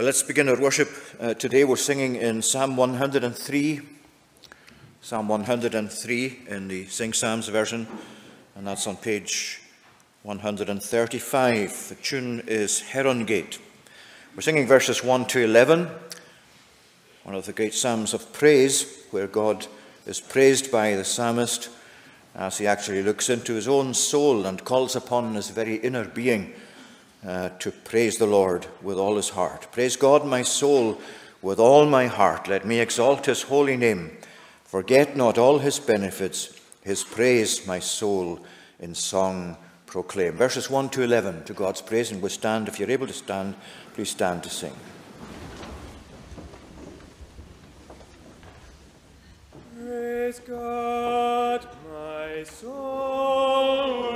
Well, let's begin our worship uh, today. We're singing in Psalm 103, Psalm 103 in the Sing Psalms version, and that's on page 135. The tune is Herongate. We're singing verses 1 to 11, one of the great Psalms of praise, where God is praised by the psalmist as he actually looks into his own soul and calls upon his very inner being uh, to praise the Lord with all his heart. Praise God, my soul, with all my heart. Let me exalt his holy name. Forget not all his benefits. His praise, my soul, in song proclaim. Verses 1 to 11 to God's praise, and we stand. If you're able to stand, please stand to sing. Praise God, my soul.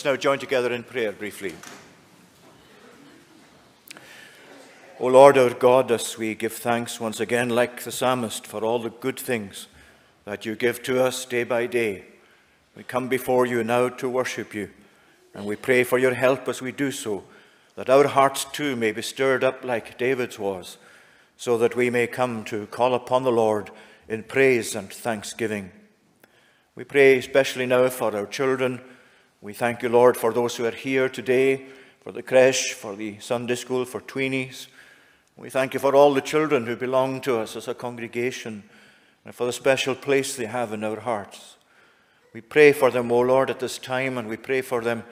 Let's now join together in prayer briefly. O Lord our God, as we give thanks once again, like the psalmist, for all the good things that you give to us day by day, we come before you now to worship you, and we pray for your help as we do so, that our hearts too may be stirred up like David's was, so that we may come to call upon the Lord in praise and thanksgiving. We pray especially now for our children. We thank you, Lord, for those who are here today, for the creche, for the Sunday school, for tweenies. We thank you for all the children who belong to us as a congregation and for the special place they have in our hearts. We pray for them, O Lord, at this time, and we pray for them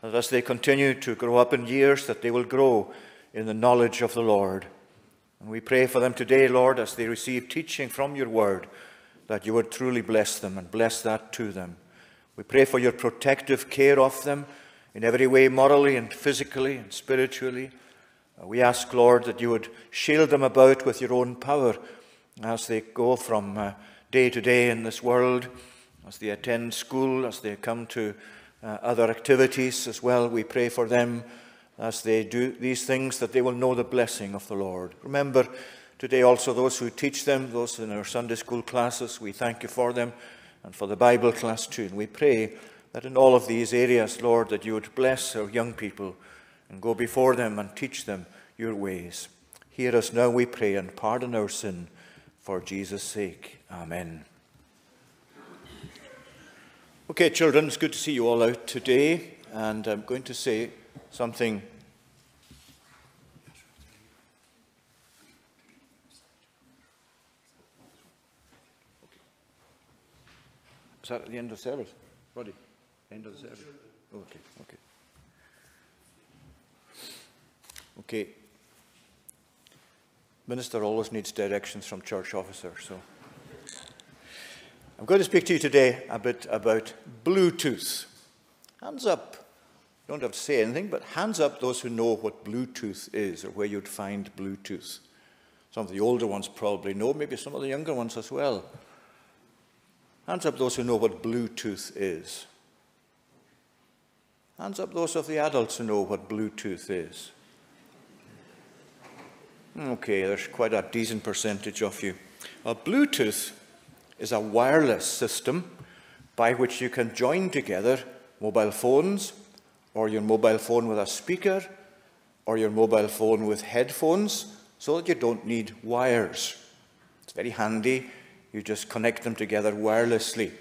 that as they continue to grow up in years, that they will grow in the knowledge of the Lord. And we pray for them today, Lord, as they receive teaching from your word, that you would truly bless them and bless that to them. We pray for your protective care of them in every way, morally and physically and spiritually. Uh, we ask, Lord, that you would shield them about with your own power as they go from uh, day to day in this world, as they attend school, as they come to uh, other activities as well. We pray for them as they do these things that they will know the blessing of the Lord. Remember today also those who teach them, those in our Sunday school classes, we thank you for them and for the Bible class too. And we pray that in all of these areas, Lord, that you would bless our young people and go before them and teach them your ways. Hear us now, we pray, and pardon our sin for Jesus' sake. Amen. Okay, children, it's good to see you all out today, and I'm going to say something. Is that at the end of the service? Roddy, end of the service? Okay, okay. Okay. Minister always needs directions from church officers, so. I'm going to speak to you today a bit about Bluetooth. Hands up. You don't have to say anything, but hands up those who know what Bluetooth is or where you'd find Bluetooth. Some of the older ones probably know, maybe some of the younger ones as well. Hands up those who know what Bluetooth is. Hands up those of the adults who know what Bluetooth is. Okay, there's quite a decent percentage of you. Well, Bluetooth is a wireless system by which you can join together mobile phones, or your mobile phone with a speaker, or your mobile phone with headphones, so that you don't need wires. It's very handy. You just connect them together wirelessly.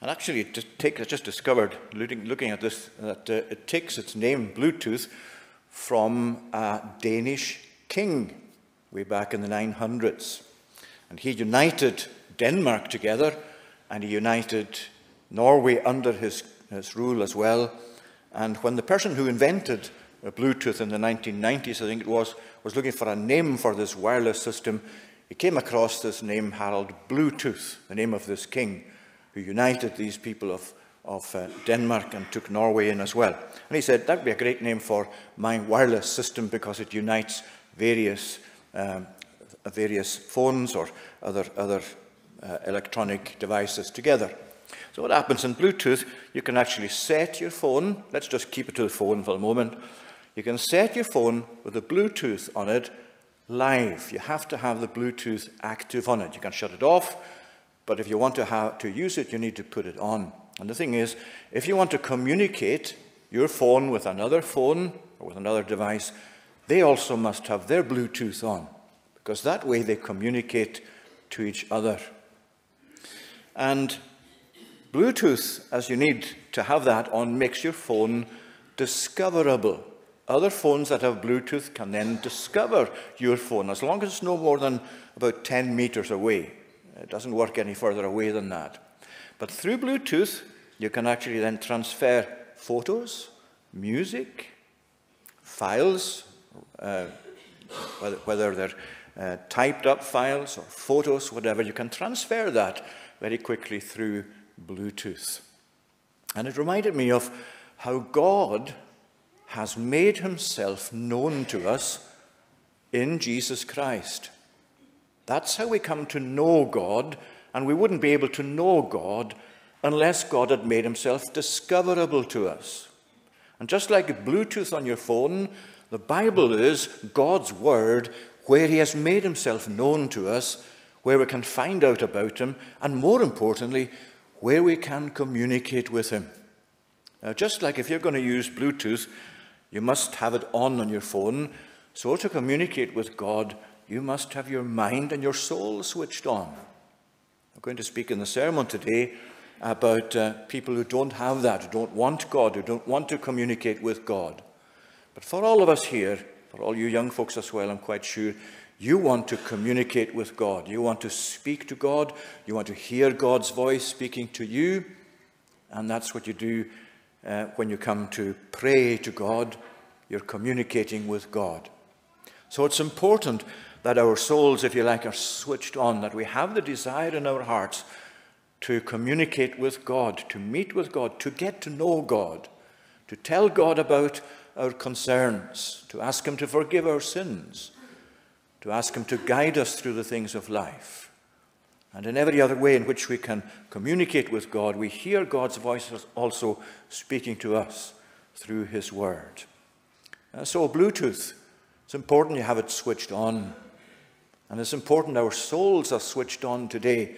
And actually, take, I just discovered, looking, at this, that uh, it takes its name, Bluetooth, from a Danish king way back in the 900s. And he united Denmark together and he united Norway under his, his rule as well. And when the person who invented Bluetooth in the 1990s, I think it was, was looking for a name for this wireless system, he came across this name, Harald Bluetooth, the name of this king who united these people of, of uh, Denmark and took Norway in as well. And he said, that would be a great name for my wireless system because it unites various, um, various phones or other, other uh, electronic devices together. So what happens in Bluetooth, you can actually set your phone, let's just keep it to the phone for a moment, you can set your phone with the Bluetooth on it live. You have to have the Bluetooth active on it. You can shut it off, but if you want to, have, to use it, you need to put it on. And the thing is, if you want to communicate your phone with another phone or with another device, they also must have their Bluetooth on, because that way they communicate to each other. And Bluetooth, as you need to have that on, makes your phone discoverable. Other phones that have Bluetooth can then discover your phone as long as it's no more than about 10 meters away. It doesn't work any further away than that. But through Bluetooth, you can actually then transfer photos, music, files, uh, whether, whether, they're uh, typed up files or photos, whatever, you can transfer that very quickly through Bluetooth. And it reminded me of how God has made himself known to us in Jesus Christ. That's how we come to know God, and we wouldn't be able to know God unless God had made himself discoverable to us. And just like Bluetooth on your phone, the Bible is God's Word where He has made Himself known to us, where we can find out about Him, and more importantly, where we can communicate with Him. Now, just like if you're going to use Bluetooth, you must have it on on your phone. So, to communicate with God, you must have your mind and your soul switched on. I'm going to speak in the sermon today about uh, people who don't have that, who don't want God, who don't want to communicate with God. But for all of us here, for all you young folks as well, I'm quite sure you want to communicate with God. You want to speak to God. You want to hear God's voice speaking to you. And that's what you do uh, when you come to pray to God. You're communicating with God. So it's important that our souls, if you like, are switched on, that we have the desire in our hearts to communicate with God, to meet with God, to get to know God, to tell God about our concerns, to ask Him to forgive our sins, to ask Him to guide us through the things of life. And in every other way in which we can communicate with God, we hear God's voice also speaking to us through His Word. Uh, so, Bluetooth, it's important you have it switched on. And it's important our souls are switched on today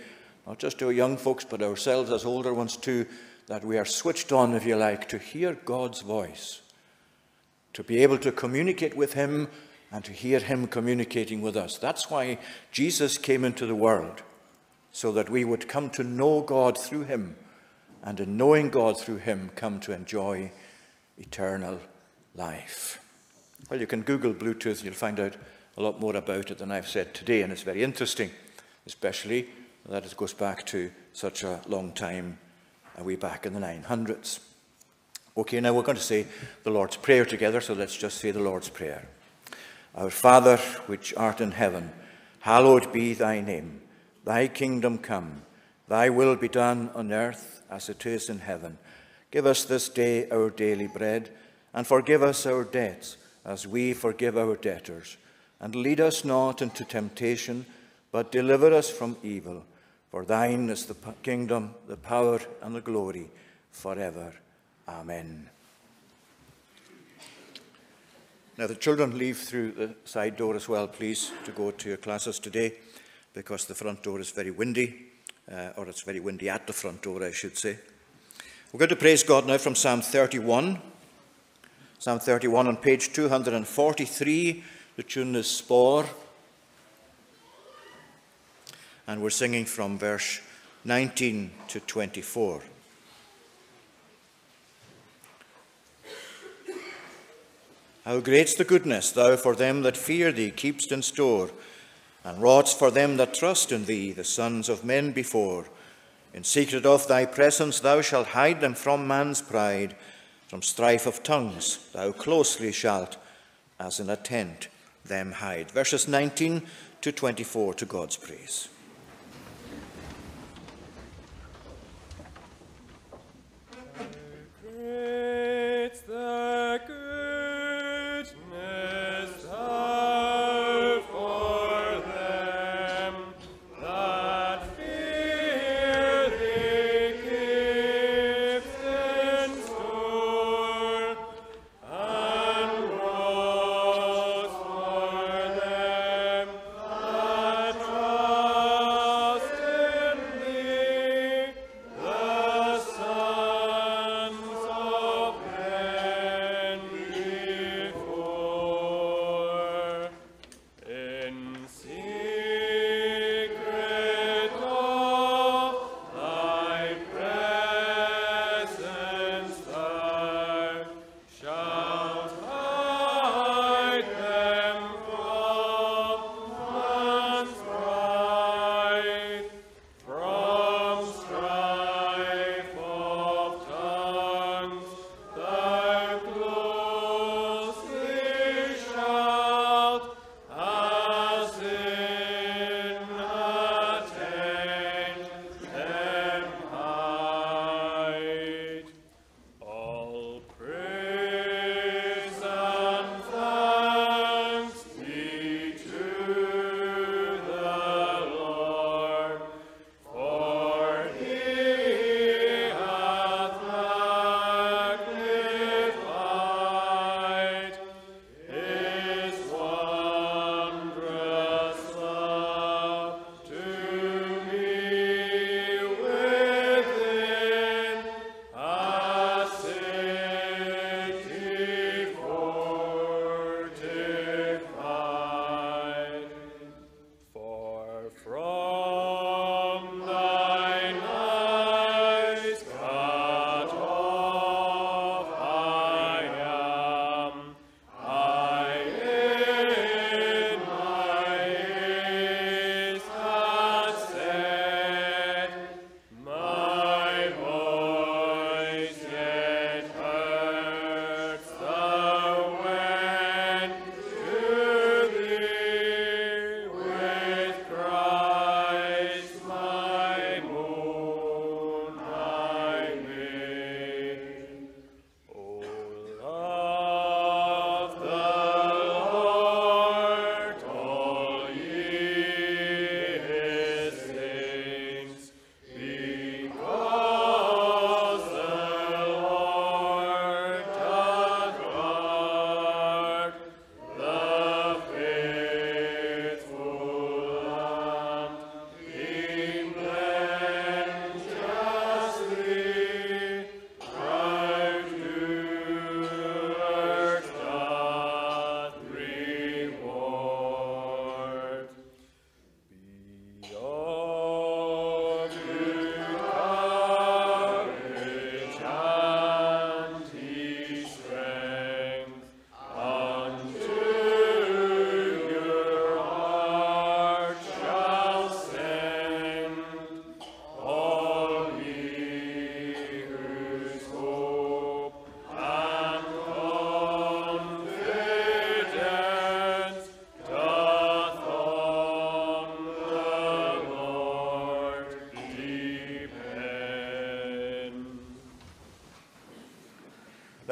not just our young folks, but ourselves as older ones too, that we are switched on, if you like, to hear God's voice, to be able to communicate with Him and to hear Him communicating with us. That's why Jesus came into the world, so that we would come to know God through Him, and in knowing God through Him, come to enjoy eternal life. Well, you can Google Bluetooth, you'll find out a lot more about it than I've said today, and it's very interesting, especially that it goes back to such a long time, uh, way back in the 900s. Okay, now we're going to say the Lord's Prayer together, so let's just say the Lord's Prayer. Our Father, which art in heaven, hallowed be thy name. Thy kingdom come, thy will be done on earth as it is in heaven. Give us this day our daily bread, and forgive us our debts as we forgive our debtors. And lead us not into temptation, but deliver us from evil. For thine is the kingdom, the power, and the glory forever. Amen. Now, the children leave through the side door as well, please, to go to your classes today, because the front door is very windy, uh, or it's very windy at the front door, I should say. We're going to praise God now from Psalm 31. Psalm 31 on page 243. The tune is Spohr and we're singing from verse 19 to 24. How great's the goodness thou for them that fear thee keepst in store, and wrought for them that trust in thee the sons of men before. In secret of thy presence thou shalt hide them from man's pride, from strife of tongues thou closely shalt, as in a tent, them hide. Verses 19 to 24 to God's praise. It's the good.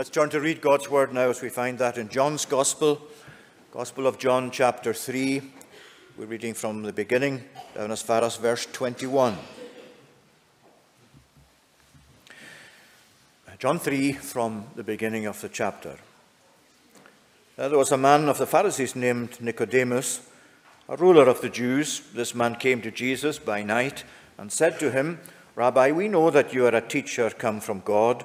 Let's turn to read God's word now as we find that in John's Gospel, Gospel of John, chapter 3. We're reading from the beginning down as far as verse 21. John 3 from the beginning of the chapter. Now, there was a man of the Pharisees named Nicodemus, a ruler of the Jews. This man came to Jesus by night and said to him, Rabbi, we know that you are a teacher come from God,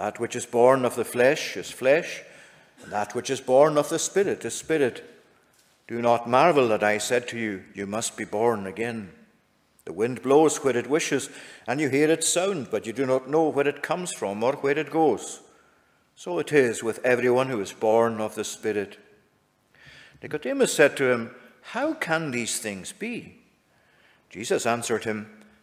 That which is born of the flesh is flesh, and that which is born of the Spirit is spirit. Do not marvel that I said to you, You must be born again. The wind blows where it wishes, and you hear its sound, but you do not know where it comes from or where it goes. So it is with everyone who is born of the Spirit. Nicodemus said to him, How can these things be? Jesus answered him,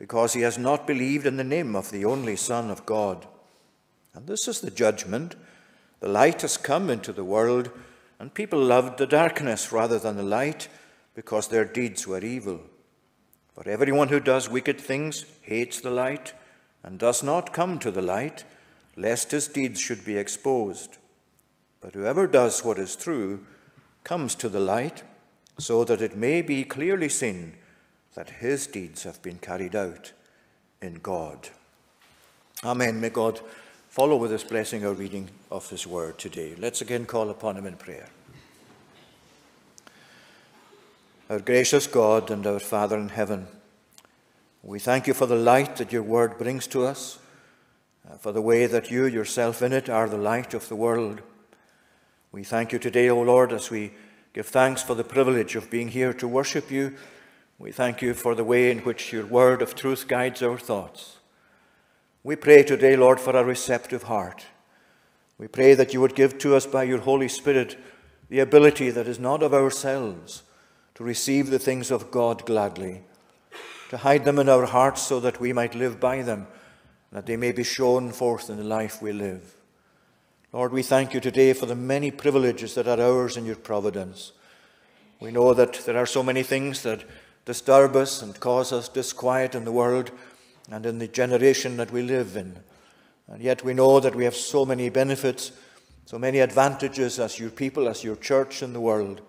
because he has not believed in the name of the only Son of God. And this is the judgment. The light has come into the world, and people loved the darkness rather than the light, because their deeds were evil. For everyone who does wicked things hates the light, and does not come to the light, lest his deeds should be exposed. But whoever does what is true comes to the light, so that it may be clearly seen that his deeds have been carried out in God. Amen. May God follow with his blessing our reading of his word today. Let's again call upon him in prayer. Our gracious God and our Father in heaven, we thank you for the light that your word brings to us, uh, for the way that you yourself in it are the light of the world. We thank you today, O Lord, as we give thanks for the privilege of being here to worship you we thank you for the way in which your word of truth guides our thoughts. We pray today, Lord, for a receptive heart. We pray that you would give to us by your Holy Spirit the ability that is not of ourselves to receive the things of God gladly, to hide them in our hearts so that we might live by them, that they may be shown forth in the life we live. Lord, we thank you today for the many privileges that are ours in your providence. We know that there are so many things that disturb us and cause us disquiet in the world and in the generation that we live in. And yet we know that we have so many benefits, so many advantages as your people, as your church in the world,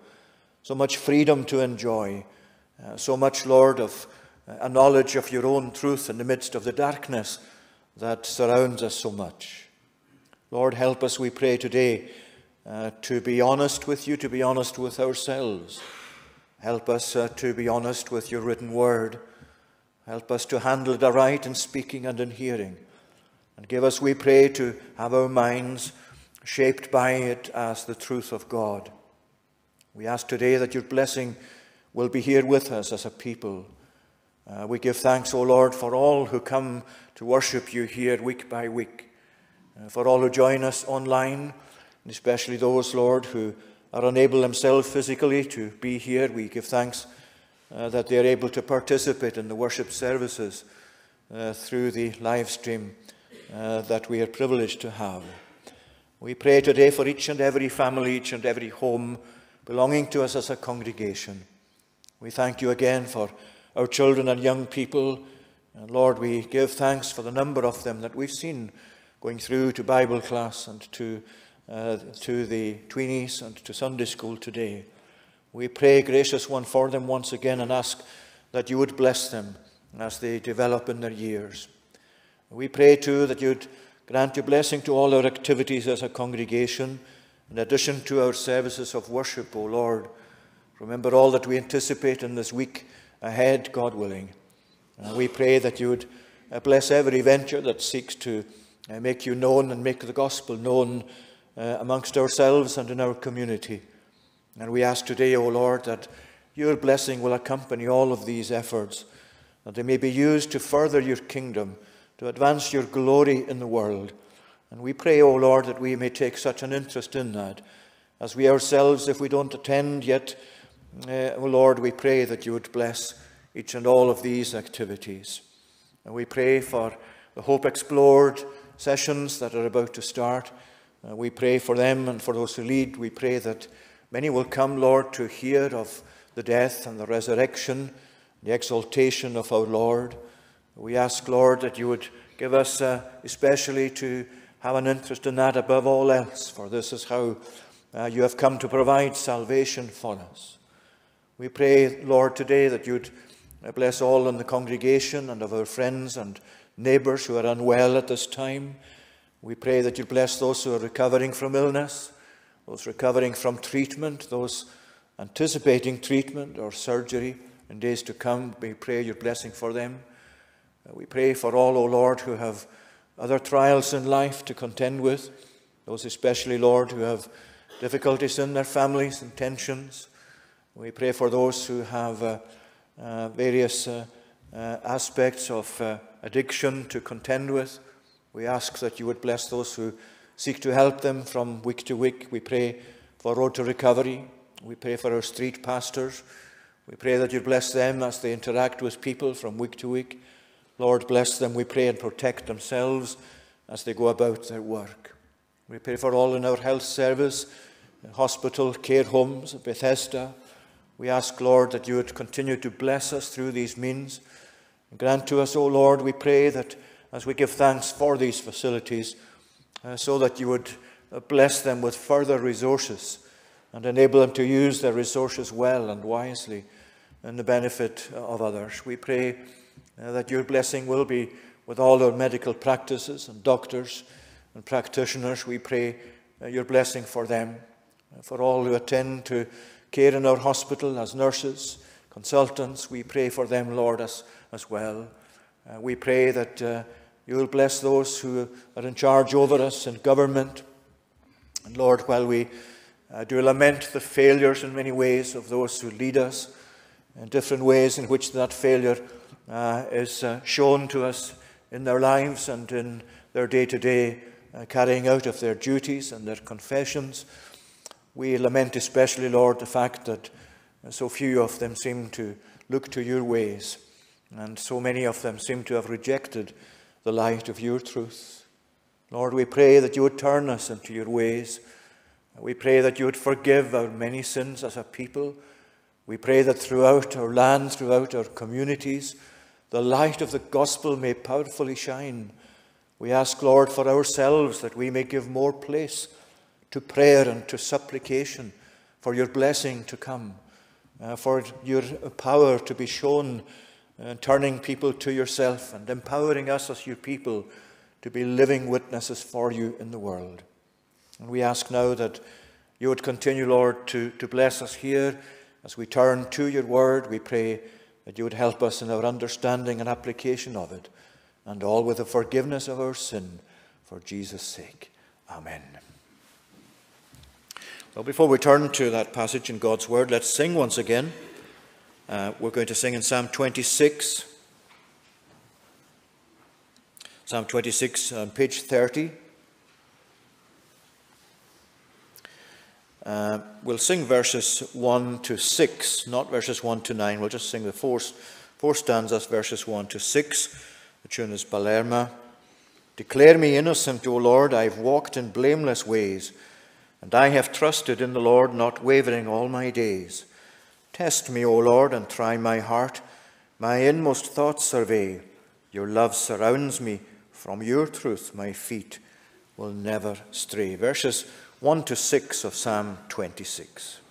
so much freedom to enjoy, uh, so much, Lord, of uh, a knowledge of your own truth in the midst of the darkness that surrounds us so much. Lord, help us, we pray today, uh, to be honest with you, to be honest with ourselves Help us uh, to be honest with your written word. Help us to handle it aright in speaking and in hearing. And give us, we pray, to have our minds shaped by it as the truth of God. We ask today that your blessing will be here with us as a people. Uh, we give thanks, O Lord, for all who come to worship you here week by week, uh, for all who join us online, and especially those, Lord, who are unable themselves physically to be here, we give thanks uh, that they are able to participate in the worship services uh, through the live stream uh, that we are privileged to have. We pray today for each and every family, each and every home belonging to us as a congregation. We thank you again for our children and young people. And Lord, we give thanks for the number of them that we've seen going through to Bible class and to, uh, to the tweenies and to Sunday school today. We pray, gracious one, for them once again and ask that you would bless them as they develop in their years. We pray too that you'd grant your blessing to all our activities as a congregation, in addition to our services of worship, O Lord. Remember all that we anticipate in this week ahead, God willing. And we pray that you would uh, bless every venture that seeks to uh, make you known and make the gospel known uh, amongst ourselves and in our community. And we ask today, O Lord, that your blessing will accompany all of these efforts, that they may be used to further your kingdom, to advance your glory in the world. And we pray, O Lord, that we may take such an interest in that, as we ourselves, if we don't attend yet, uh, O Lord, we pray that you would bless each and all of these activities. And we pray for the Hope Explored sessions that are about to start. Uh, we pray for them and for those who lead. We pray that many will come, Lord, to hear of the death and the resurrection, the exaltation of our Lord. We ask, Lord, that you would give us uh, especially to have an interest in that above all else, for this is how uh, you have come to provide salvation for us. We pray, Lord, today that you'd bless all in the congregation and of our friends and neighbours who are unwell at this time. We pray that you bless those who are recovering from illness, those recovering from treatment, those anticipating treatment or surgery in days to come. We pray your blessing for them. Uh, we pray for all, O Lord, who have other trials in life to contend with, those especially, Lord, who have difficulties in their families and tensions. We pray for those who have uh, uh, various uh, uh aspects of uh, addiction to contend with. We ask that you would bless those who seek to help them from week to week. We pray for Road to Recovery. We pray for our street pastors. We pray that you bless them as they interact with people from week to week. Lord, bless them, we pray, and protect themselves as they go about their work. We pray for all in our health service, hospital, care homes, Bethesda, we ask, Lord, that you would continue to bless us through these means. Grant to us, O Lord, we pray that as we give thanks for these facilities, uh, so that you would uh, bless them with further resources and enable them to use their resources well and wisely in the benefit of others. We pray uh, that your blessing will be with all our medical practices and doctors and practitioners. We pray uh, your blessing for them, uh, for all who attend to care in our hospital as nurses, consultants. We pray for them, Lord, as, as well. Uh, we pray that you will bless those who are in charge over us in government. And Lord, while we uh, do lament the failures in many ways of those who lead us, in different ways in which that failure uh, is uh, shown to us in their lives and in their day to day carrying out of their duties and their confessions. We lament especially, Lord, the fact that so few of them seem to look to your ways, and so many of them seem to have rejected the light of your truth. Lord, we pray that you would turn us into your ways. We pray that you would forgive our many sins as a people. We pray that throughout our land, throughout our communities, the light of the gospel may powerfully shine. We ask, Lord, for ourselves that we may give more place to prayer and to supplication for your blessing to come, uh, for your power to be shown, uh, turning people to yourself and empowering us as your people to be living witnesses for you in the world. And we ask now that you would continue, Lord, to, to bless us here as we turn to your word. We pray that you would help us in our understanding and application of it, and all with the forgiveness of our sin for Jesus' sake. Amen. Well, before we turn to that passage in God's Word, let's sing once again. Uh, we're going to sing in Psalm 26. Psalm 26, on page 30. Uh, we'll sing verses 1 to 6, not verses 1 to 9. We'll just sing the four, four stanzas, verses 1 to 6. The tune is Palerma, Declare me innocent, O Lord. I've walked in blameless ways, and I have trusted in the Lord, not wavering all my days. Test me, O Lord, and try my heart. My inmost thoughts survey. Your love surrounds me. From your truth, my feet will never stray. Verses 1 to 6 of Psalm 26.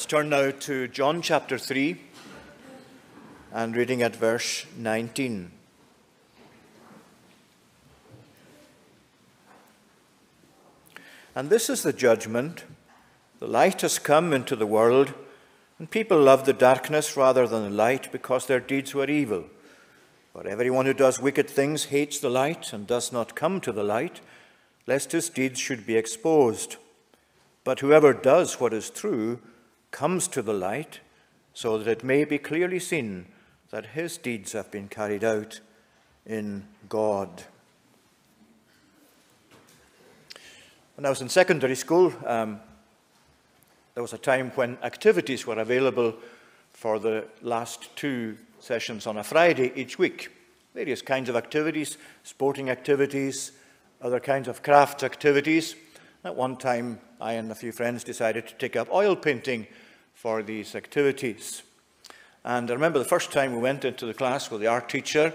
Let's turn now to John chapter 3 and reading at verse 19. And this is the judgment. The light has come into the world, and people love the darkness rather than the light because their deeds were evil. For everyone who does wicked things hates the light and does not come to the light, lest his deeds should be exposed. But whoever does what is true comes to the light, so that it may be clearly seen that his deeds have been carried out in God. When I was in secondary school, um, there was a time when activities were available for the last two sessions on a Friday each week. Various kinds of activities, sporting activities, other kinds of crafts activities. At one time, I and a few friends decided to take up oil painting for these activities. And I remember the first time we went into the class with the art teacher,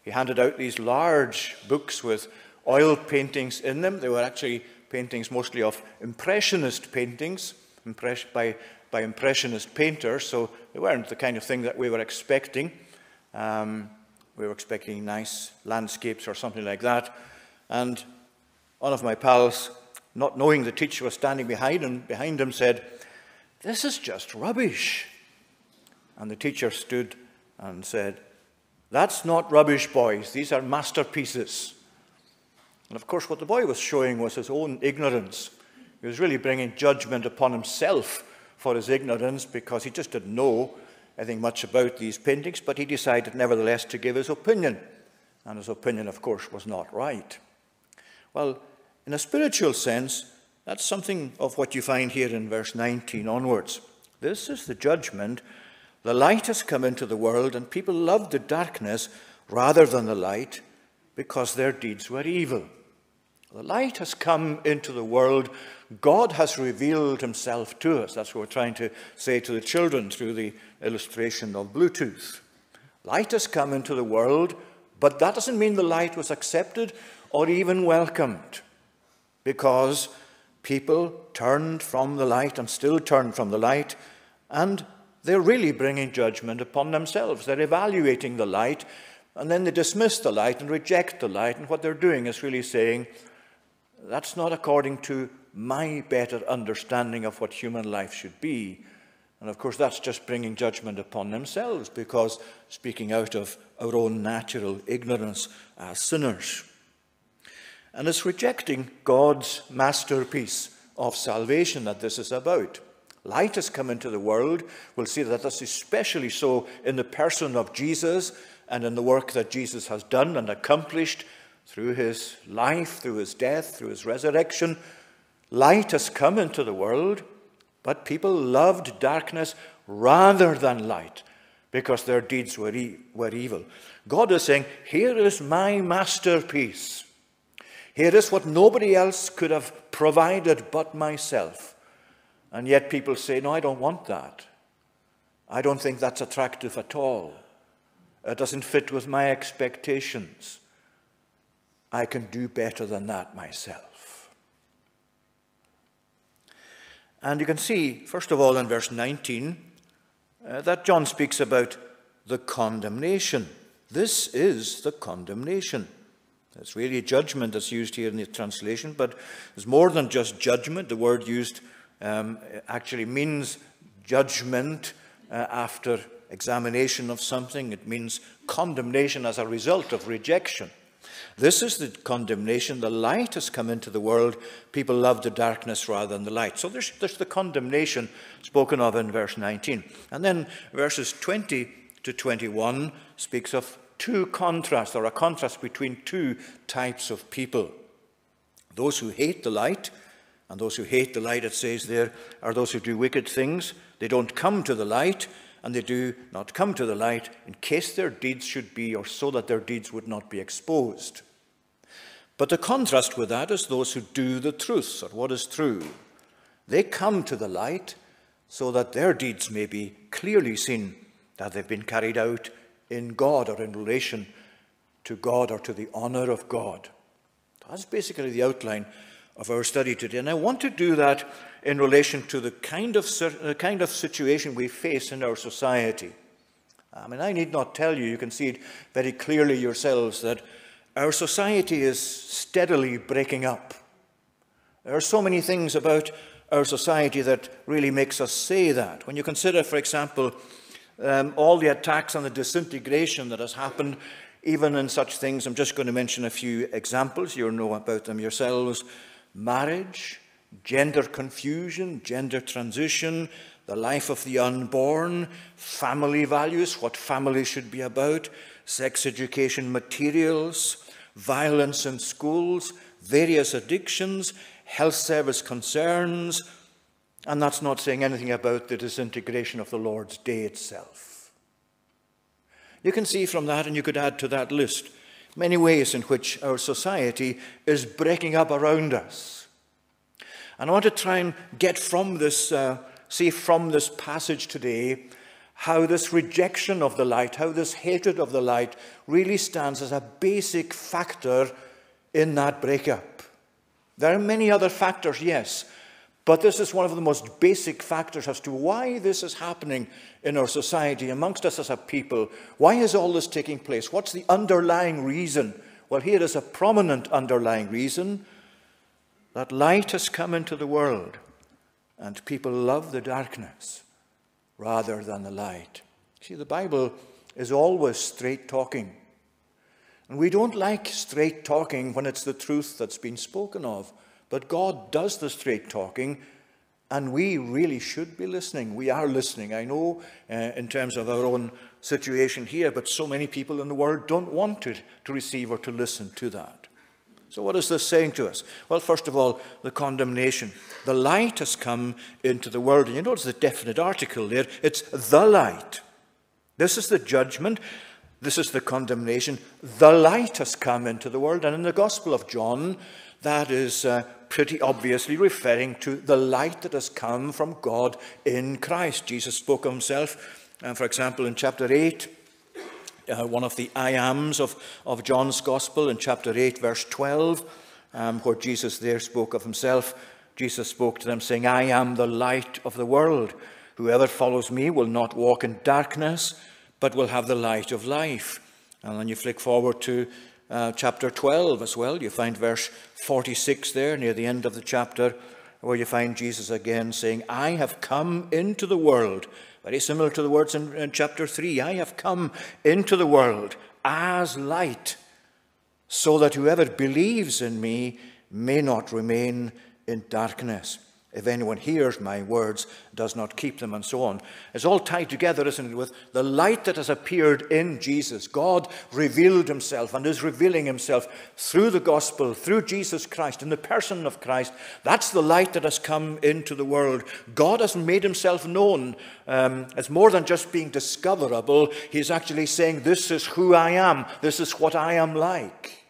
he handed out these large books with oil paintings in them. They were actually paintings mostly of Impressionist paintings, by, by Impressionist painters, so they weren't the kind of thing that we were expecting. Um, we were expecting nice landscapes or something like that. And one of my pals, not knowing the teacher was standing behind him, behind him said, This is just rubbish. And the teacher stood and said, That's not rubbish, boys. These are masterpieces. And of course, what the boy was showing was his own ignorance. He was really bringing judgment upon himself for his ignorance because he just didn't know anything much about these paintings, but he decided nevertheless to give his opinion. And his opinion, of course, was not right. Well, in a spiritual sense, that's something of what you find here in verse 19 onwards. This is the judgment. The light has come into the world, and people loved the darkness rather than the light because their deeds were evil. The light has come into the world. God has revealed himself to us. That's what we're trying to say to the children through the illustration of Bluetooth. Light has come into the world, but that doesn't mean the light was accepted or even welcomed because people turned from the light and still turn from the light, and they're really bringing judgment upon themselves. They're evaluating the light, and then they dismiss the light and reject the light. And what they're doing is really saying, that's not according to my better understanding of what human life should be. And of course, that's just bringing judgment upon themselves because speaking out of our own natural ignorance as sinners. And it's rejecting God's masterpiece of salvation that this is about. Light has come into the world. We'll see that that's especially so in the person of Jesus and in the work that Jesus has done and accomplished through his life, through his death, through his resurrection. Light has come into the world, but people loved darkness rather than light because their deeds were, e- were evil. God is saying, Here is my masterpiece. Here is what nobody else could have provided but myself. And yet people say, No, I don't want that. I don't think that's attractive at all. It doesn't fit with my expectations. I can do better than that myself. And you can see, first of all, in verse 19, uh, that John speaks about the condemnation. This is the condemnation. It's really judgment that's used here in the translation, but it's more than just judgment. The word used um, actually means judgment uh, after examination of something, it means condemnation as a result of rejection. This is the condemnation. The light has come into the world. People love the darkness rather than the light. So there's, there's the condemnation spoken of in verse 19. And then verses 20 to 21 speaks of two contrasts, or a contrast between two types of people. Those who hate the light, and those who hate the light, it says there, are those who do wicked things. They don't come to the light, and they do not come to the light in case their deeds should be, or so that their deeds would not be exposed. But the contrast with that is those who do the truth, or what is true. They come to the light so that their deeds may be clearly seen, that they've been carried out in God or in relation to God or to the honor of God. That's basically the outline of our study today. And I want to do that in relation to the kind of, the uh, kind of situation we face in our society. I mean, I need not tell you, you can see it very clearly yourselves, that our society is steadily breaking up. There are so many things about our society that really makes us say that. When you consider, for example, um, all the attacks on the disintegration that has happened, even in such things. I'm just going to mention a few examples. You'll know about them yourselves marriage, gender confusion, gender transition, the life of the unborn, family values, what family should be about, sex education materials, violence in schools, various addictions, health service concerns, and that's not saying anything about the disintegration of the Lord's day itself. You can see from that, and you could add to that list, many ways in which our society is breaking up around us. And I want to try and get from this, uh, see from this passage today, how this rejection of the light, how this hatred of the light really stands as a basic factor in that breakup. There are many other factors, yes, but this is one of the most basic factors as to why this is happening in our society, amongst us as a people. Why is all this taking place? What's the underlying reason? Well, here is a prominent underlying reason that light has come into the world and people love the darkness rather than the light. See, the Bible is always straight talking. And we don't like straight talking when it's the truth that's been spoken of. But God does the straight talking, and we really should be listening. We are listening. I know uh, in terms of our own situation here, but so many people in the world don't want to, to receive or to listen to that. So, what is this saying to us? Well, first of all, the condemnation. The light has come into the world. And you notice the definite article there. It's the light. This is the judgment. This is the condemnation. The light has come into the world. And in the Gospel of John, that is uh, pretty obviously referring to the light that has come from God in Christ. Jesus spoke of himself, uh, for example, in chapter 8, uh, one of the I ams of, of John's Gospel, in chapter 8, verse 12, um, where Jesus there spoke of himself. Jesus spoke to them, saying, I am the light of the world. Whoever follows me will not walk in darkness, but will have the light of life. And then you flick forward to uh, chapter 12 as well. You find verse 46 there, near the end of the chapter, where you find Jesus again saying, I have come into the world. Very similar to the words in, in chapter 3. I have come into the world as light, so that whoever believes in me may not remain in darkness. If anyone hears my words, does not keep them, and so on. It's all tied together, isn't it, with the light that has appeared in Jesus. God revealed himself and is revealing himself through the gospel, through Jesus Christ, in the person of Christ. That's the light that has come into the world. God has made himself known. Um, it's more than just being discoverable. He's actually saying, This is who I am, this is what I am like.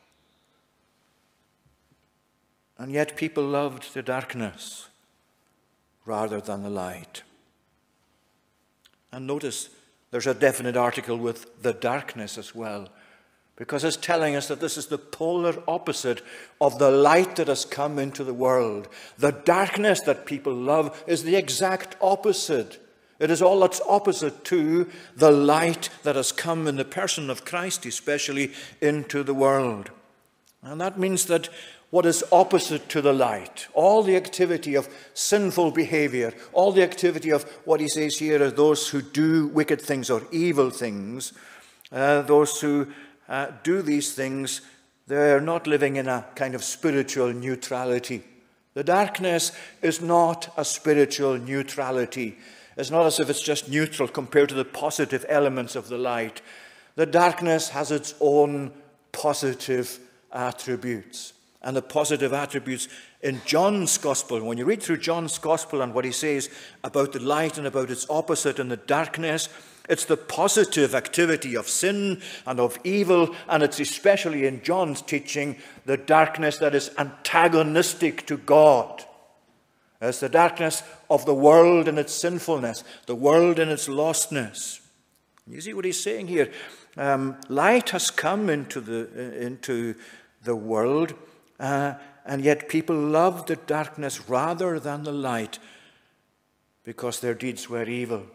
And yet people loved the darkness rather than the light. And notice there's a definite article with the darkness as well, because it's telling us that this is the polar opposite of the light that has come into the world. The darkness that people love is the exact opposite. It is all that's opposite to the light that has come in the person of Christ, especially into the world. And that means that what is opposite to the light. All the activity of sinful behavior, all the activity of what he says here are those who do wicked things or evil things, uh, those who uh, do these things, they're not living in a kind of spiritual neutrality. The darkness is not a spiritual neutrality. It's not as if it's just neutral compared to the positive elements of the light. The darkness has its own positive attributes and the positive attributes in John's gospel. When you read through John's gospel and what he says about the light and about its opposite and the darkness, it's the positive activity of sin and of evil, and it's especially in John's teaching the darkness that is antagonistic to God. It's the darkness of the world and its sinfulness, the world and its lostness. You see what he's saying here? Um, light has come into the, into the world uh, and yet people loved the darkness rather than the light because their deeds were evil.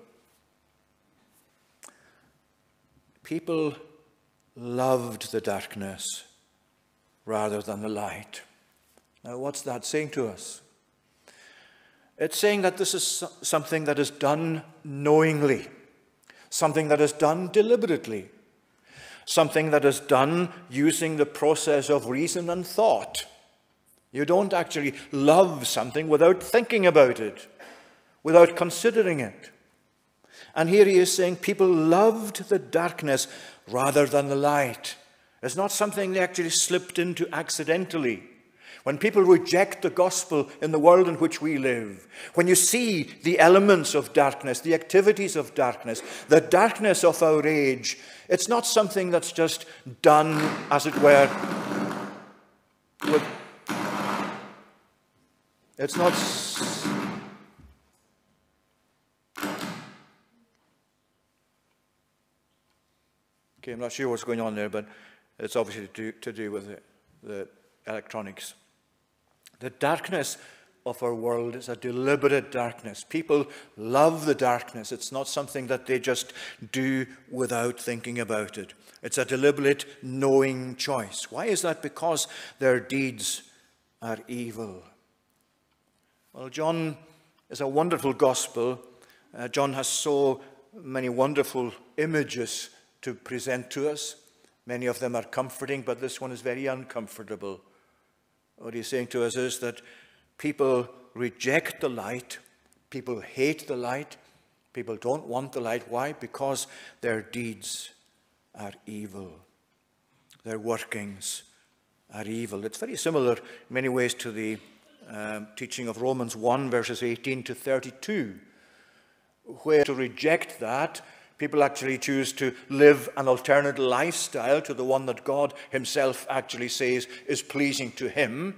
People loved the darkness rather than the light. Now, what's that saying to us? It's saying that this is something that is done knowingly, something that is done deliberately something that is done using the process of reason and thought. You don't actually love something without thinking about it, without considering it. And here he is saying people loved the darkness rather than the light. It's not something they actually slipped into accidentally. When people reject the gospel in the world in which we live, when you see the elements of darkness, the activities of darkness, the darkness of our age, it's not something that's just done, as it were, with. It's not. Okay, I'm not sure what's going on there, but it's obviously to do, to do with the, the electronics. The darkness of our world is a deliberate darkness. People love the darkness. It's not something that they just do without thinking about it. It's a deliberate, knowing choice. Why is that? Because their deeds are evil. Well, John is a wonderful gospel. Uh, John has so many wonderful images to present to us. Many of them are comforting, but this one is very uncomfortable. What he's saying to us is that people reject the light, people hate the light, people don't want the light. Why? Because their deeds are evil, their workings are evil. It's very similar in many ways to the um, teaching of Romans 1, verses 18 to 32, where to reject that People actually choose to live an alternate lifestyle to the one that God Himself actually says is pleasing to Him.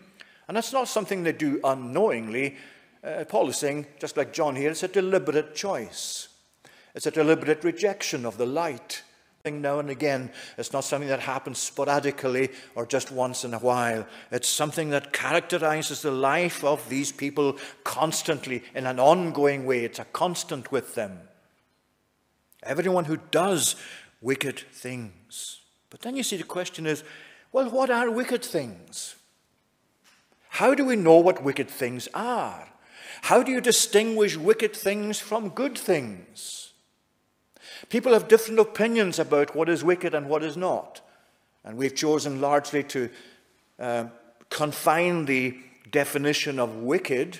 And that's not something they do unknowingly. Uh, Paul is saying, just like John here, it's a deliberate choice. It's a deliberate rejection of the light. Now and again, it's not something that happens sporadically or just once in a while. It's something that characterizes the life of these people constantly in an ongoing way. It's a constant with them. Everyone who does wicked things. But then you see the question is well, what are wicked things? How do we know what wicked things are? How do you distinguish wicked things from good things? People have different opinions about what is wicked and what is not. And we've chosen largely to uh, confine the definition of wicked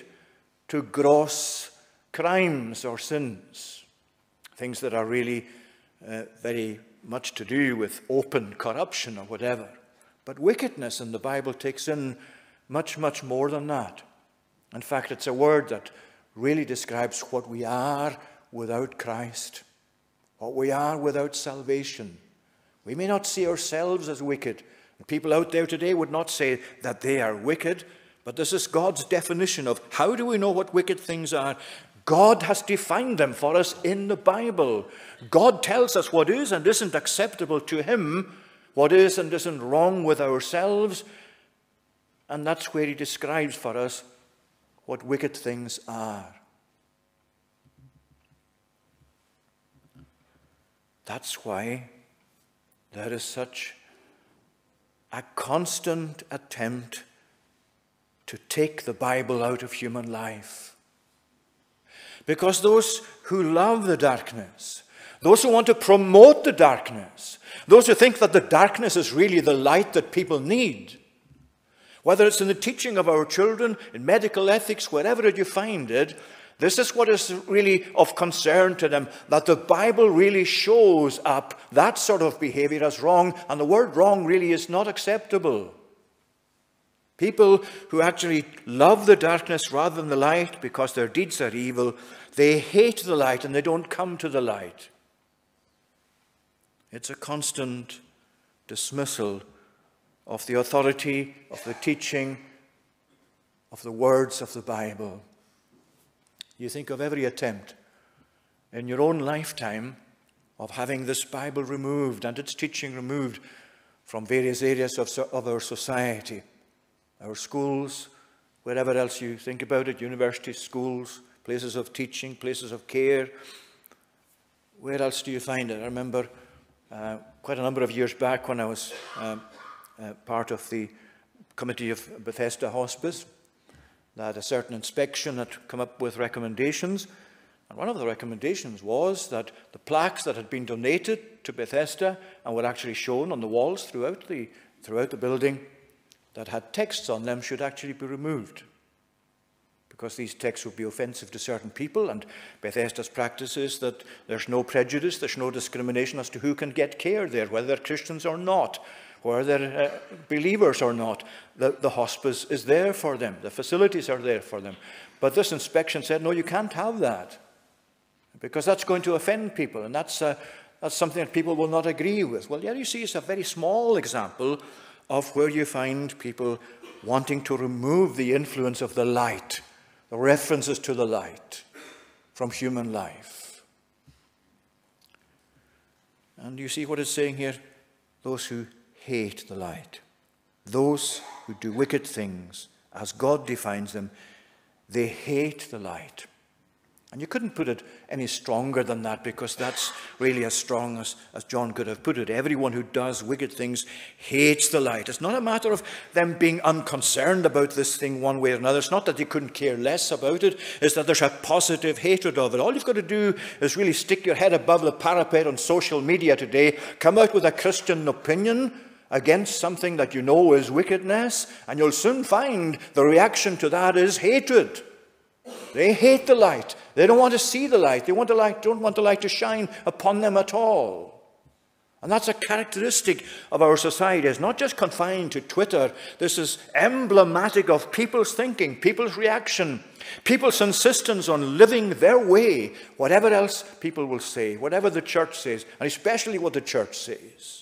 to gross crimes or sins things that are really uh, very much to do with open corruption or whatever. But wickedness in the Bible takes in much, much more than that. In fact, it's a word that really describes what we are without Christ, what we are without salvation. We may not see ourselves as wicked. People out there today would not say that they are wicked, but this is God's definition of how do we know what wicked things are? God has defined them for us in the Bible. God tells us what is and isn't acceptable to Him, what is and isn't wrong with ourselves, and that's where He describes for us what wicked things are. That's why there is such a constant attempt to take the Bible out of human life. Because those who love the darkness, those who want to promote the darkness, those who think that the darkness is really the light that people need, whether it's in the teaching of our children, in medical ethics, wherever you find it, this is what is really of concern to them that the Bible really shows up that sort of behavior as wrong, and the word wrong really is not acceptable. People who actually love the darkness rather than the light because their deeds are evil they hate the light and they don't come to the light. It's a constant dismissal of the authority, of the teaching, of the words of the Bible. You think of every attempt in your own lifetime of having this Bible removed and its teaching removed from various areas of, of our society, our schools, wherever else you think about it, universities, schools, places of teaching, places of care. Where else do you find it? I remember uh, quite a number of years back when I was um, uh, part of the committee of Bethesda Hospice, that a certain inspection had come up with recommendations. And one of the recommendations was that the plaques that had been donated to Bethesda and were actually shown on the walls throughout the, throughout the building that had texts on them should actually be removed because these texts would be offensive to certain people. And Bethesda's practice is that there's no prejudice, there's no discrimination as to who can get care there, whether they're Christians or not, whether they're uh, believers or not. The, the hospice is there for them, the facilities are there for them. But this inspection said, no, you can't have that because that's going to offend people, and that's, uh, that's something that people will not agree with. Well, yeah, you see, it's a very small example of where you find people wanting to remove the influence of the light the references to the light from human life. And you see what it's saying here? Those who hate the light, those who do wicked things, as God defines them, they hate the light. And you couldn't put it any stronger than that because that's really as strong as, as John could have put it. Everyone who does wicked things hates the light. It's not a matter of them being unconcerned about this thing one way or another. It's not that they couldn't care less about it, it's that there's a positive hatred of it. All you've got to do is really stick your head above the parapet on social media today, come out with a Christian opinion against something that you know is wickedness, and you'll soon find the reaction to that is hatred. They hate the light. They don't want to see the light. They want the light, don't want the light to shine upon them at all. And that's a characteristic of our society. It's not just confined to Twitter. This is emblematic of people's thinking, people's reaction, people's insistence on living their way, whatever else people will say, whatever the church says, and especially what the church says.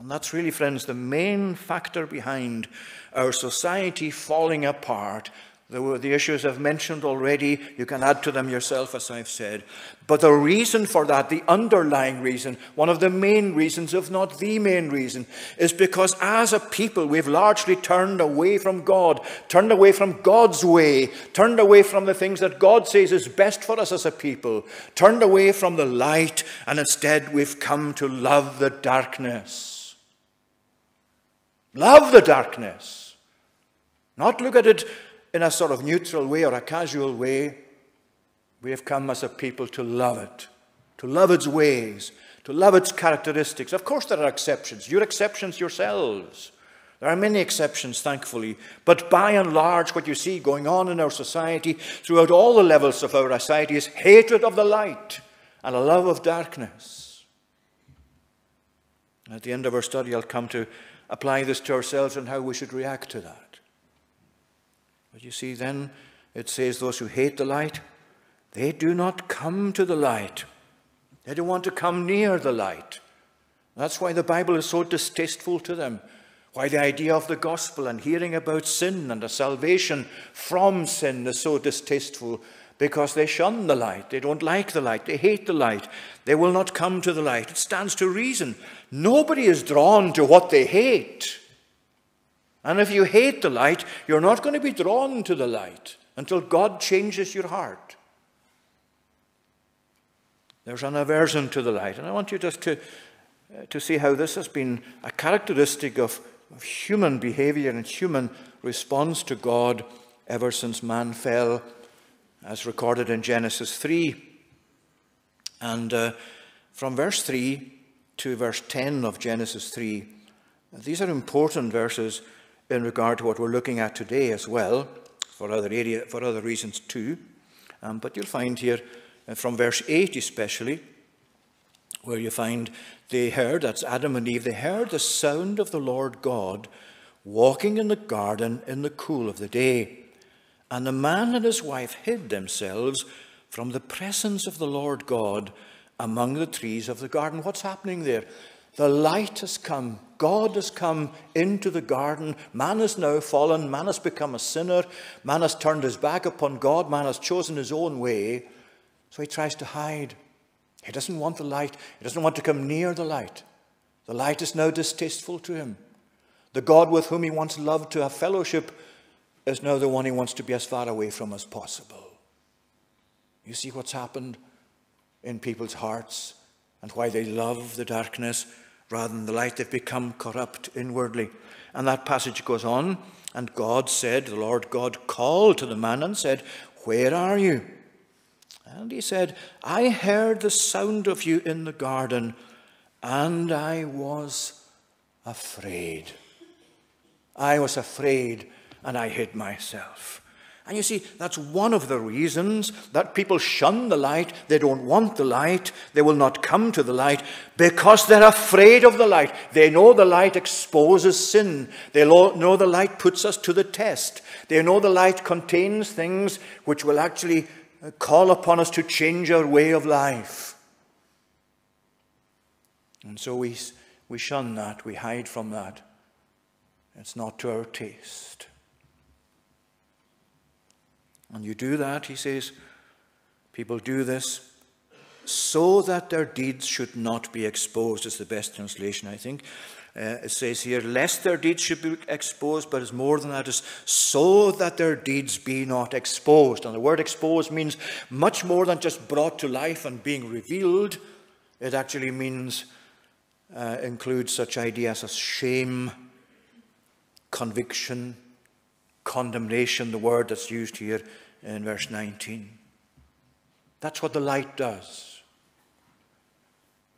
And that's really, friends, the main factor behind our society falling apart there were the issues I've mentioned already. You can add to them yourself, as I've said. But the reason for that, the underlying reason, one of the main reasons, if not the main reason, is because as a people we've largely turned away from God, turned away from God's way, turned away from the things that God says is best for us as a people, turned away from the light, and instead we've come to love the darkness. Love the darkness. Not look at it in a sort of neutral way or a casual way, we have come as a people to love it, to love its ways, to love its characteristics. Of course, there are exceptions. You're exceptions yourselves. There are many exceptions, thankfully. But by and large, what you see going on in our society, throughout all the levels of our society, is hatred of the light and a love of darkness. At the end of our study, I'll come to apply this to ourselves and how we should react to that. But you see, then it says, Those who hate the light, they do not come to the light. They don't want to come near the light. That's why the Bible is so distasteful to them. Why the idea of the gospel and hearing about sin and the salvation from sin is so distasteful because they shun the light. They don't like the light. They hate the light. They will not come to the light. It stands to reason. Nobody is drawn to what they hate. And if you hate the light, you're not going to be drawn to the light until God changes your heart. There's an aversion to the light. And I want you just to, uh, to see how this has been a characteristic of, of human behavior and human response to God ever since man fell, as recorded in Genesis 3. And uh, from verse 3 to verse 10 of Genesis 3, these are important verses in regard to what we're looking at today as well, for other, area, for other reasons too. Um, but you'll find here, uh, from verse 8 especially, where you find they heard, that's Adam and Eve, they heard the sound of the Lord God walking in the garden in the cool of the day. And the man and his wife hid themselves from the presence of the Lord God among the trees of the garden. What's happening there? The light has come. God has come into the garden. Man has now fallen. Man has become a sinner. Man has turned his back upon God. Man has chosen his own way. So he tries to hide. He doesn't want the light. He doesn't want to come near the light. The light is now distasteful to him. The God with whom he once loved to have fellowship is now the one he wants to be as far away from as possible. You see what's happened in people's hearts and why they love the darkness rather than the light. They've become corrupt inwardly. And that passage goes on. And God said, the Lord God called to the man and said, Where are you? And he said, I heard the sound of you in the garden, and I was afraid. I was afraid, and I hid myself. And you see, that's one of the reasons that people shun the light. They don't want the light. They will not come to the light because they're afraid of the light. They know the light exposes sin. They know the light puts us to the test. They know the light contains things which will actually uh, call upon us to change our way of life. And so we, we shun that, we hide from that. It's not to our taste. And you do that, he says, people do this so that their deeds should not be exposed, is the best translation, I think. Uh, it says here, lest their deeds should be exposed, but it's more than that, is so that their deeds be not exposed. And the word exposed means much more than just brought to life and being revealed. It actually means, uh, includes such ideas as shame, conviction, condemnation, the word that's used here in verse 19. That's what the light does.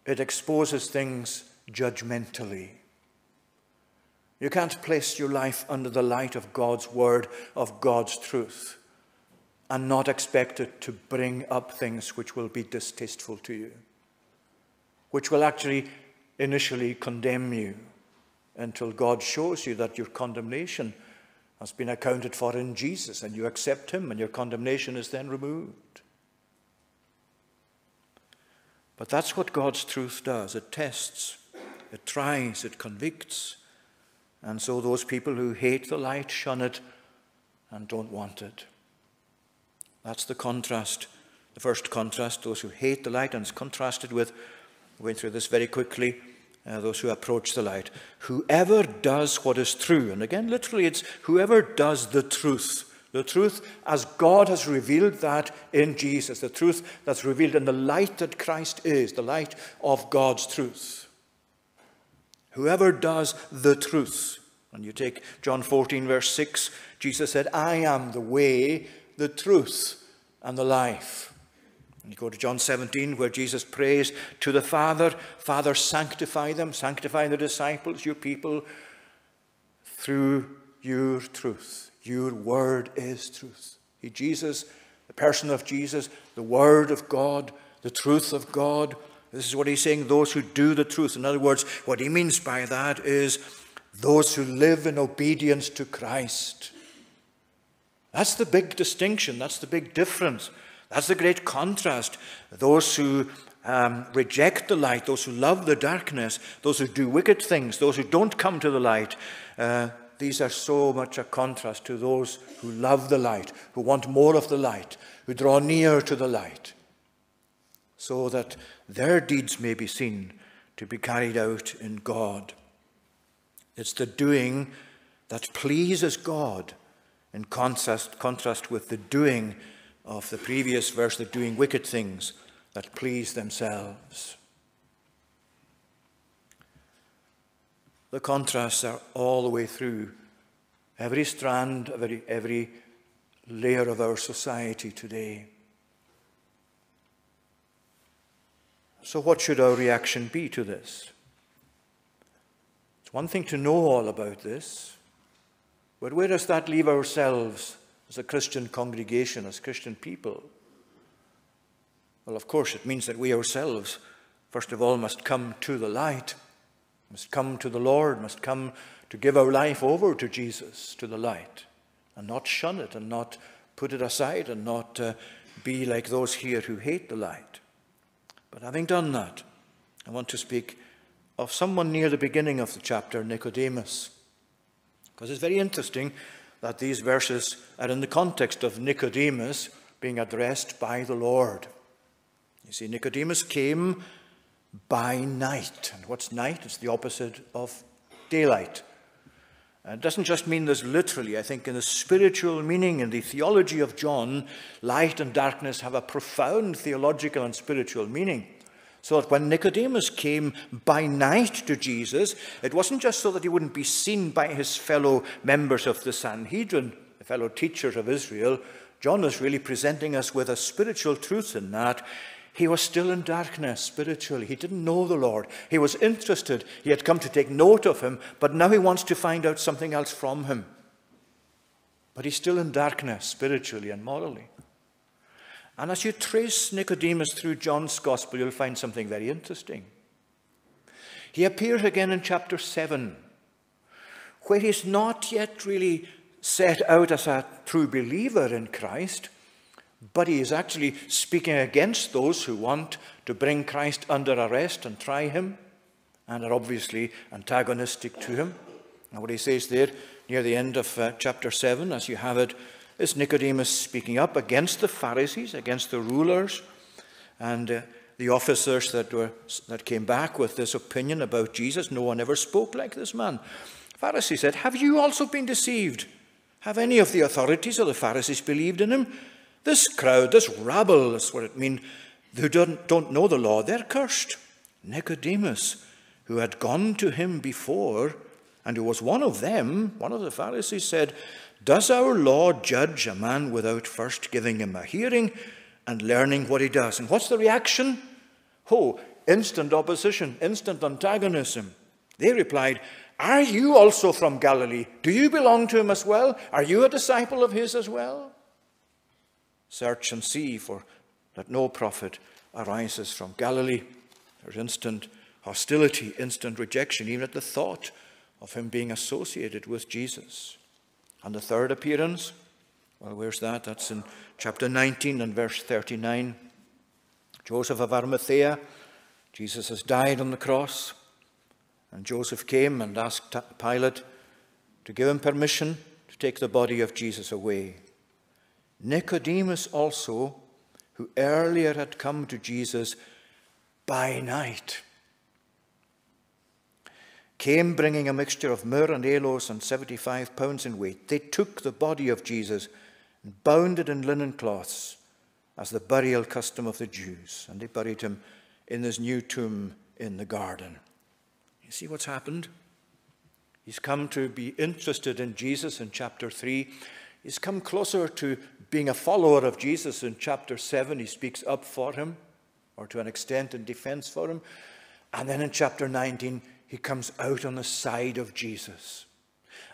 It exposes things judgmentally. You can't place your life under the light of God's word, of God's truth, and not expect it to bring up things which will be distasteful to you. which will actually initially condemn you until God shows you that your condemnation has been accounted for in Jesus and you accept Him and your condemnation is then removed. But that's what God's truth does it tests, it tries, it convicts. And so those people who hate the light shun it and don't want it. That's the contrast. The first contrast, those who hate the light, and it's contrasted with, we went through this very quickly, uh, those who approach the light. Whoever does what is true, and again, literally, it's whoever does the truth. The truth as God has revealed that in Jesus, the truth that's revealed in the light that Christ is, the light of God's truth. Whoever does the truth. And you take John 14, verse 6, Jesus said, I am the way, the truth, and the life. And you go to John 17, where Jesus prays to the Father, Father, sanctify them, sanctify the disciples, your people, through your truth. Your word is truth. He, Jesus, the person of Jesus, the word of God, the truth of God. This is what he's saying those who do the truth. In other words, what he means by that is those who live in obedience to Christ. That's the big distinction. That's the big difference. That's the great contrast. Those who um, reject the light, those who love the darkness, those who do wicked things, those who don't come to the light, uh, these are so much a contrast to those who love the light, who want more of the light, who draw near to the light, so that their deeds may be seen to be carried out in God. It's the doing that pleases God in contrast, contrast with the doing of the previous verse, the doing wicked things that please themselves. The contrasts are all the way through every strand, every, every layer of our society today. So, what should our reaction be to this? It's one thing to know all about this, but where does that leave ourselves as a Christian congregation, as Christian people? Well, of course, it means that we ourselves, first of all, must come to the light must come to the Lord, must come to give our life over to Jesus, to the light, and not shun it and not put it aside and not uh, be like those here who hate the light. But having done that, I want to speak of someone near the beginning of the chapter, Nicodemus. Because it's very interesting that these verses are in the context of Nicodemus being addressed by the Lord. You see, Nicodemus came by night. And what's night? It's the opposite of daylight. And it doesn't just mean this literally. I think in the spiritual meaning, in the theology of John, light and darkness have a profound theological and spiritual meaning. So that when Nicodemus came by night to Jesus, it wasn't just so that he wouldn't be seen by his fellow members of the Sanhedrin, the fellow teachers of Israel. John is really presenting us with a spiritual truth in that he was still in darkness spiritually. He didn't know the Lord. He was interested. He had come to take note of him, but now he wants to find out something else from him. But he's still in darkness spiritually and morally. And as you trace Nicodemus through John's Gospel, you'll find something very interesting. He appears again in chapter 7, where he's not yet really set out as a true believer in Christ. But he is actually speaking against those who want to bring Christ under arrest and try him and are obviously antagonistic to him. And what he says there near the end of uh, chapter 7, as you have it, is Nicodemus speaking up against the Pharisees, against the rulers, and uh, the officers that, were, that came back with this opinion about Jesus. No one ever spoke like this man. Pharisees said, Have you also been deceived? Have any of the authorities or the Pharisees believed in him? This crowd, this rabble, is what it means, who don't, don't know the law, they're cursed. Nicodemus, who had gone to him before, and who was one of them, one of the Pharisees, said, Does our law judge a man without first giving him a hearing and learning what he does? And what's the reaction? Oh, instant opposition, instant antagonism. They replied, Are you also from Galilee? Do you belong to him as well? Are you a disciple of his as well? Search and see, for that no prophet arises from Galilee. There's instant hostility, instant rejection, even at the thought of him being associated with Jesus. And the third appearance, well, where's that? That's in chapter 19 and verse 39. Joseph of Arimathea, Jesus has died on the cross, and Joseph came and asked Pilate to give him permission to take the body of Jesus away. Nicodemus also, who earlier had come to Jesus by night, came bringing a mixture of myrrh and aloes and 75 pounds in weight. They took the body of Jesus and bound it in linen cloths as the burial custom of the Jews, and they buried him in this new tomb in the garden. You see what's happened? He's come to be interested in Jesus in chapter 3. He's come closer to being a follower of Jesus in chapter 7. He speaks up for him, or to an extent in defense for him. And then in chapter 19, he comes out on the side of Jesus.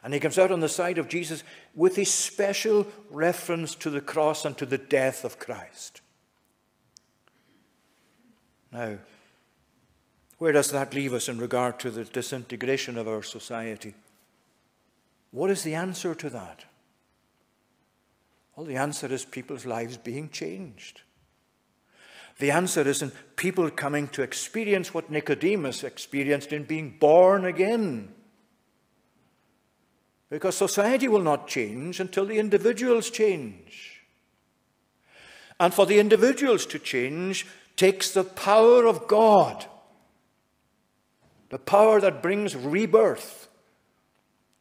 And he comes out on the side of Jesus with a special reference to the cross and to the death of Christ. Now, where does that leave us in regard to the disintegration of our society? What is the answer to that? Well, the answer is people's lives being changed. The answer is in people coming to experience what Nicodemus experienced in being born again. Because society will not change until the individuals change. And for the individuals to change takes the power of God, the power that brings rebirth,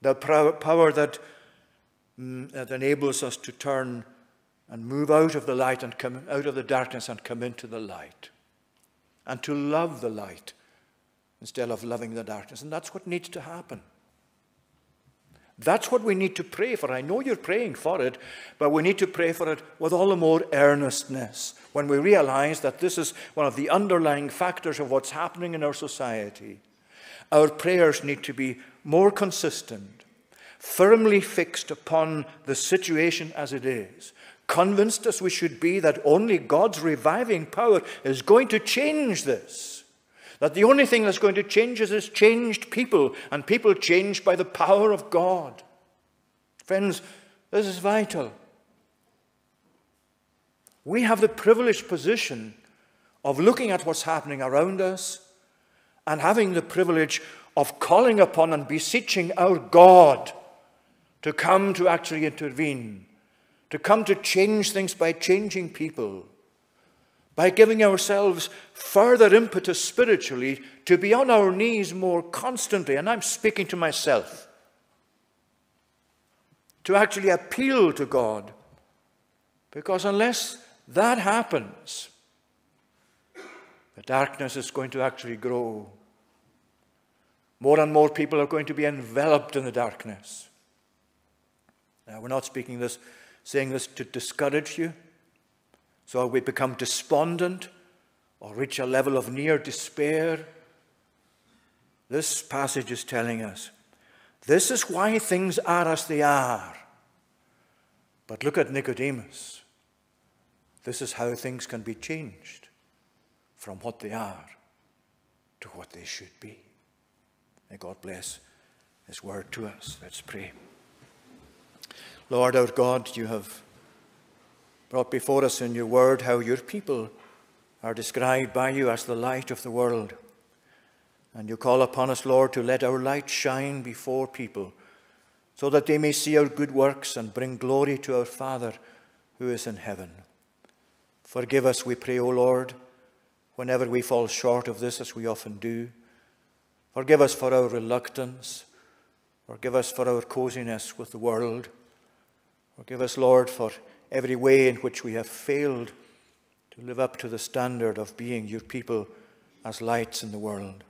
the power that, mm, that enables us to turn and move out of the light and come out of the darkness and come into the light. And to love the light instead of loving the darkness. And that's what needs to happen. That's what we need to pray for. I know you're praying for it, but we need to pray for it with all the more earnestness when we realize that this is one of the underlying factors of what's happening in our society. Our prayers need to be more consistent, firmly fixed upon the situation as it is, convinced as we should be that only God's reviving power is going to change this. That the only thing that's going to change is, is changed people, and people changed by the power of God. Friends, this is vital. We have the privileged position of looking at what's happening around us and having the privilege of calling upon and beseeching our God to come to actually intervene to come to change things by changing people, by giving ourselves further impetus spiritually to be on our knees more constantly. And I'm speaking to myself. To actually appeal to God. Because unless that happens, the darkness is going to actually grow. More and more people are going to be enveloped in the darkness. Now, we're not speaking this saying this to discourage you. So we become despondent or reach a level of near despair. This passage is telling us this is why things are as they are. But look at Nicodemus. This is how things can be changed from what they are to what they should be. May God bless His word to us. Let's pray. Lord our God, you have brought before us in your word how your people are described by you as the light of the world. And you call upon us, Lord, to let our light shine before people so that they may see our good works and bring glory to our Father who is in heaven. Forgive us, we pray, O Lord, whenever we fall short of this, as we often do. Forgive us for our reluctance. Forgive us for our coziness with the world. Forgive us, Lord, for every way in which we have failed to live up to the standard of being your people as lights in the world.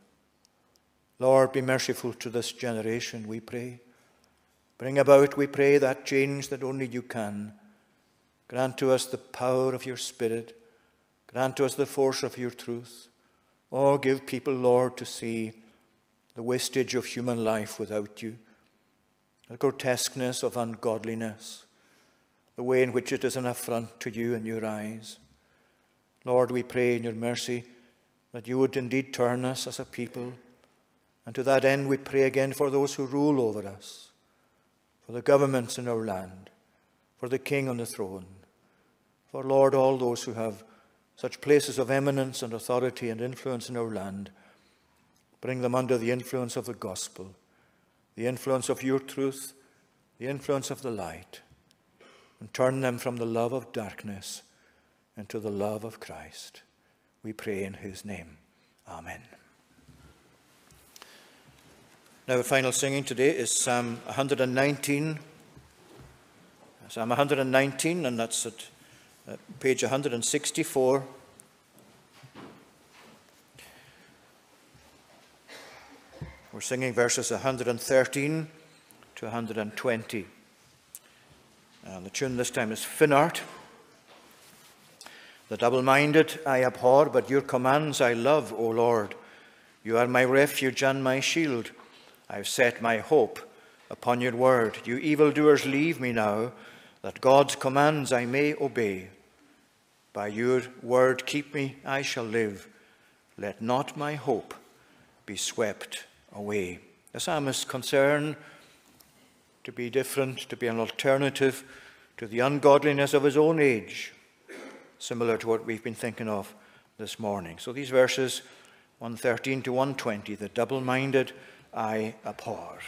Lord, be merciful to this generation, we pray. Bring about, we pray, that change that only you can. Grant to us the power of your Spirit. Grant to us the force of your truth. Oh, give people, Lord, to see the wastage of human life without you, the grotesqueness of ungodliness the way in which it is an affront to you in your eyes. Lord, we pray in your mercy that you would indeed turn us as a people. And to that end, we pray again for those who rule over us, for the governments in our land, for the King on the throne, for, Lord, all those who have such places of eminence and authority and influence in our land. Bring them under the influence of the gospel, the influence of your truth, the influence of the light, and turn them from the love of darkness into the love of Christ. We pray in his name. Amen. Now, the final singing today is Psalm 119. Psalm 119, and that's at page 164. We're singing verses 113 to 120. And the tune this time is Finart. The double minded I abhor, but your commands I love, O Lord. You are my refuge and my shield. I've set my hope upon your word. You evildoers, leave me now, that God's commands I may obey. By your word, keep me, I shall live. Let not my hope be swept away. The psalmist's concern to be different, to be an alternative to the ungodliness of his own age, similar to what we've been thinking of this morning. So these verses 113 to 120, the double minded I abhor.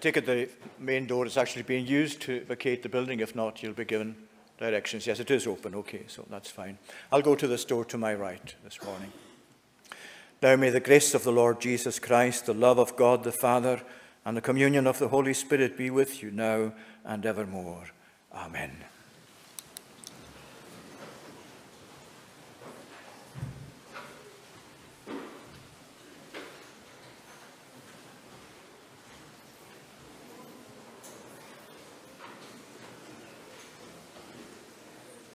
Take it the main door is actually being used to vacate the building. If not, you'll be given directions. Yes, it is open. Okay, so that's fine. I'll go to this door to my right this morning. Now may the grace of the Lord Jesus Christ, the love of God the Father, and the communion of the Holy Spirit be with you now and evermore.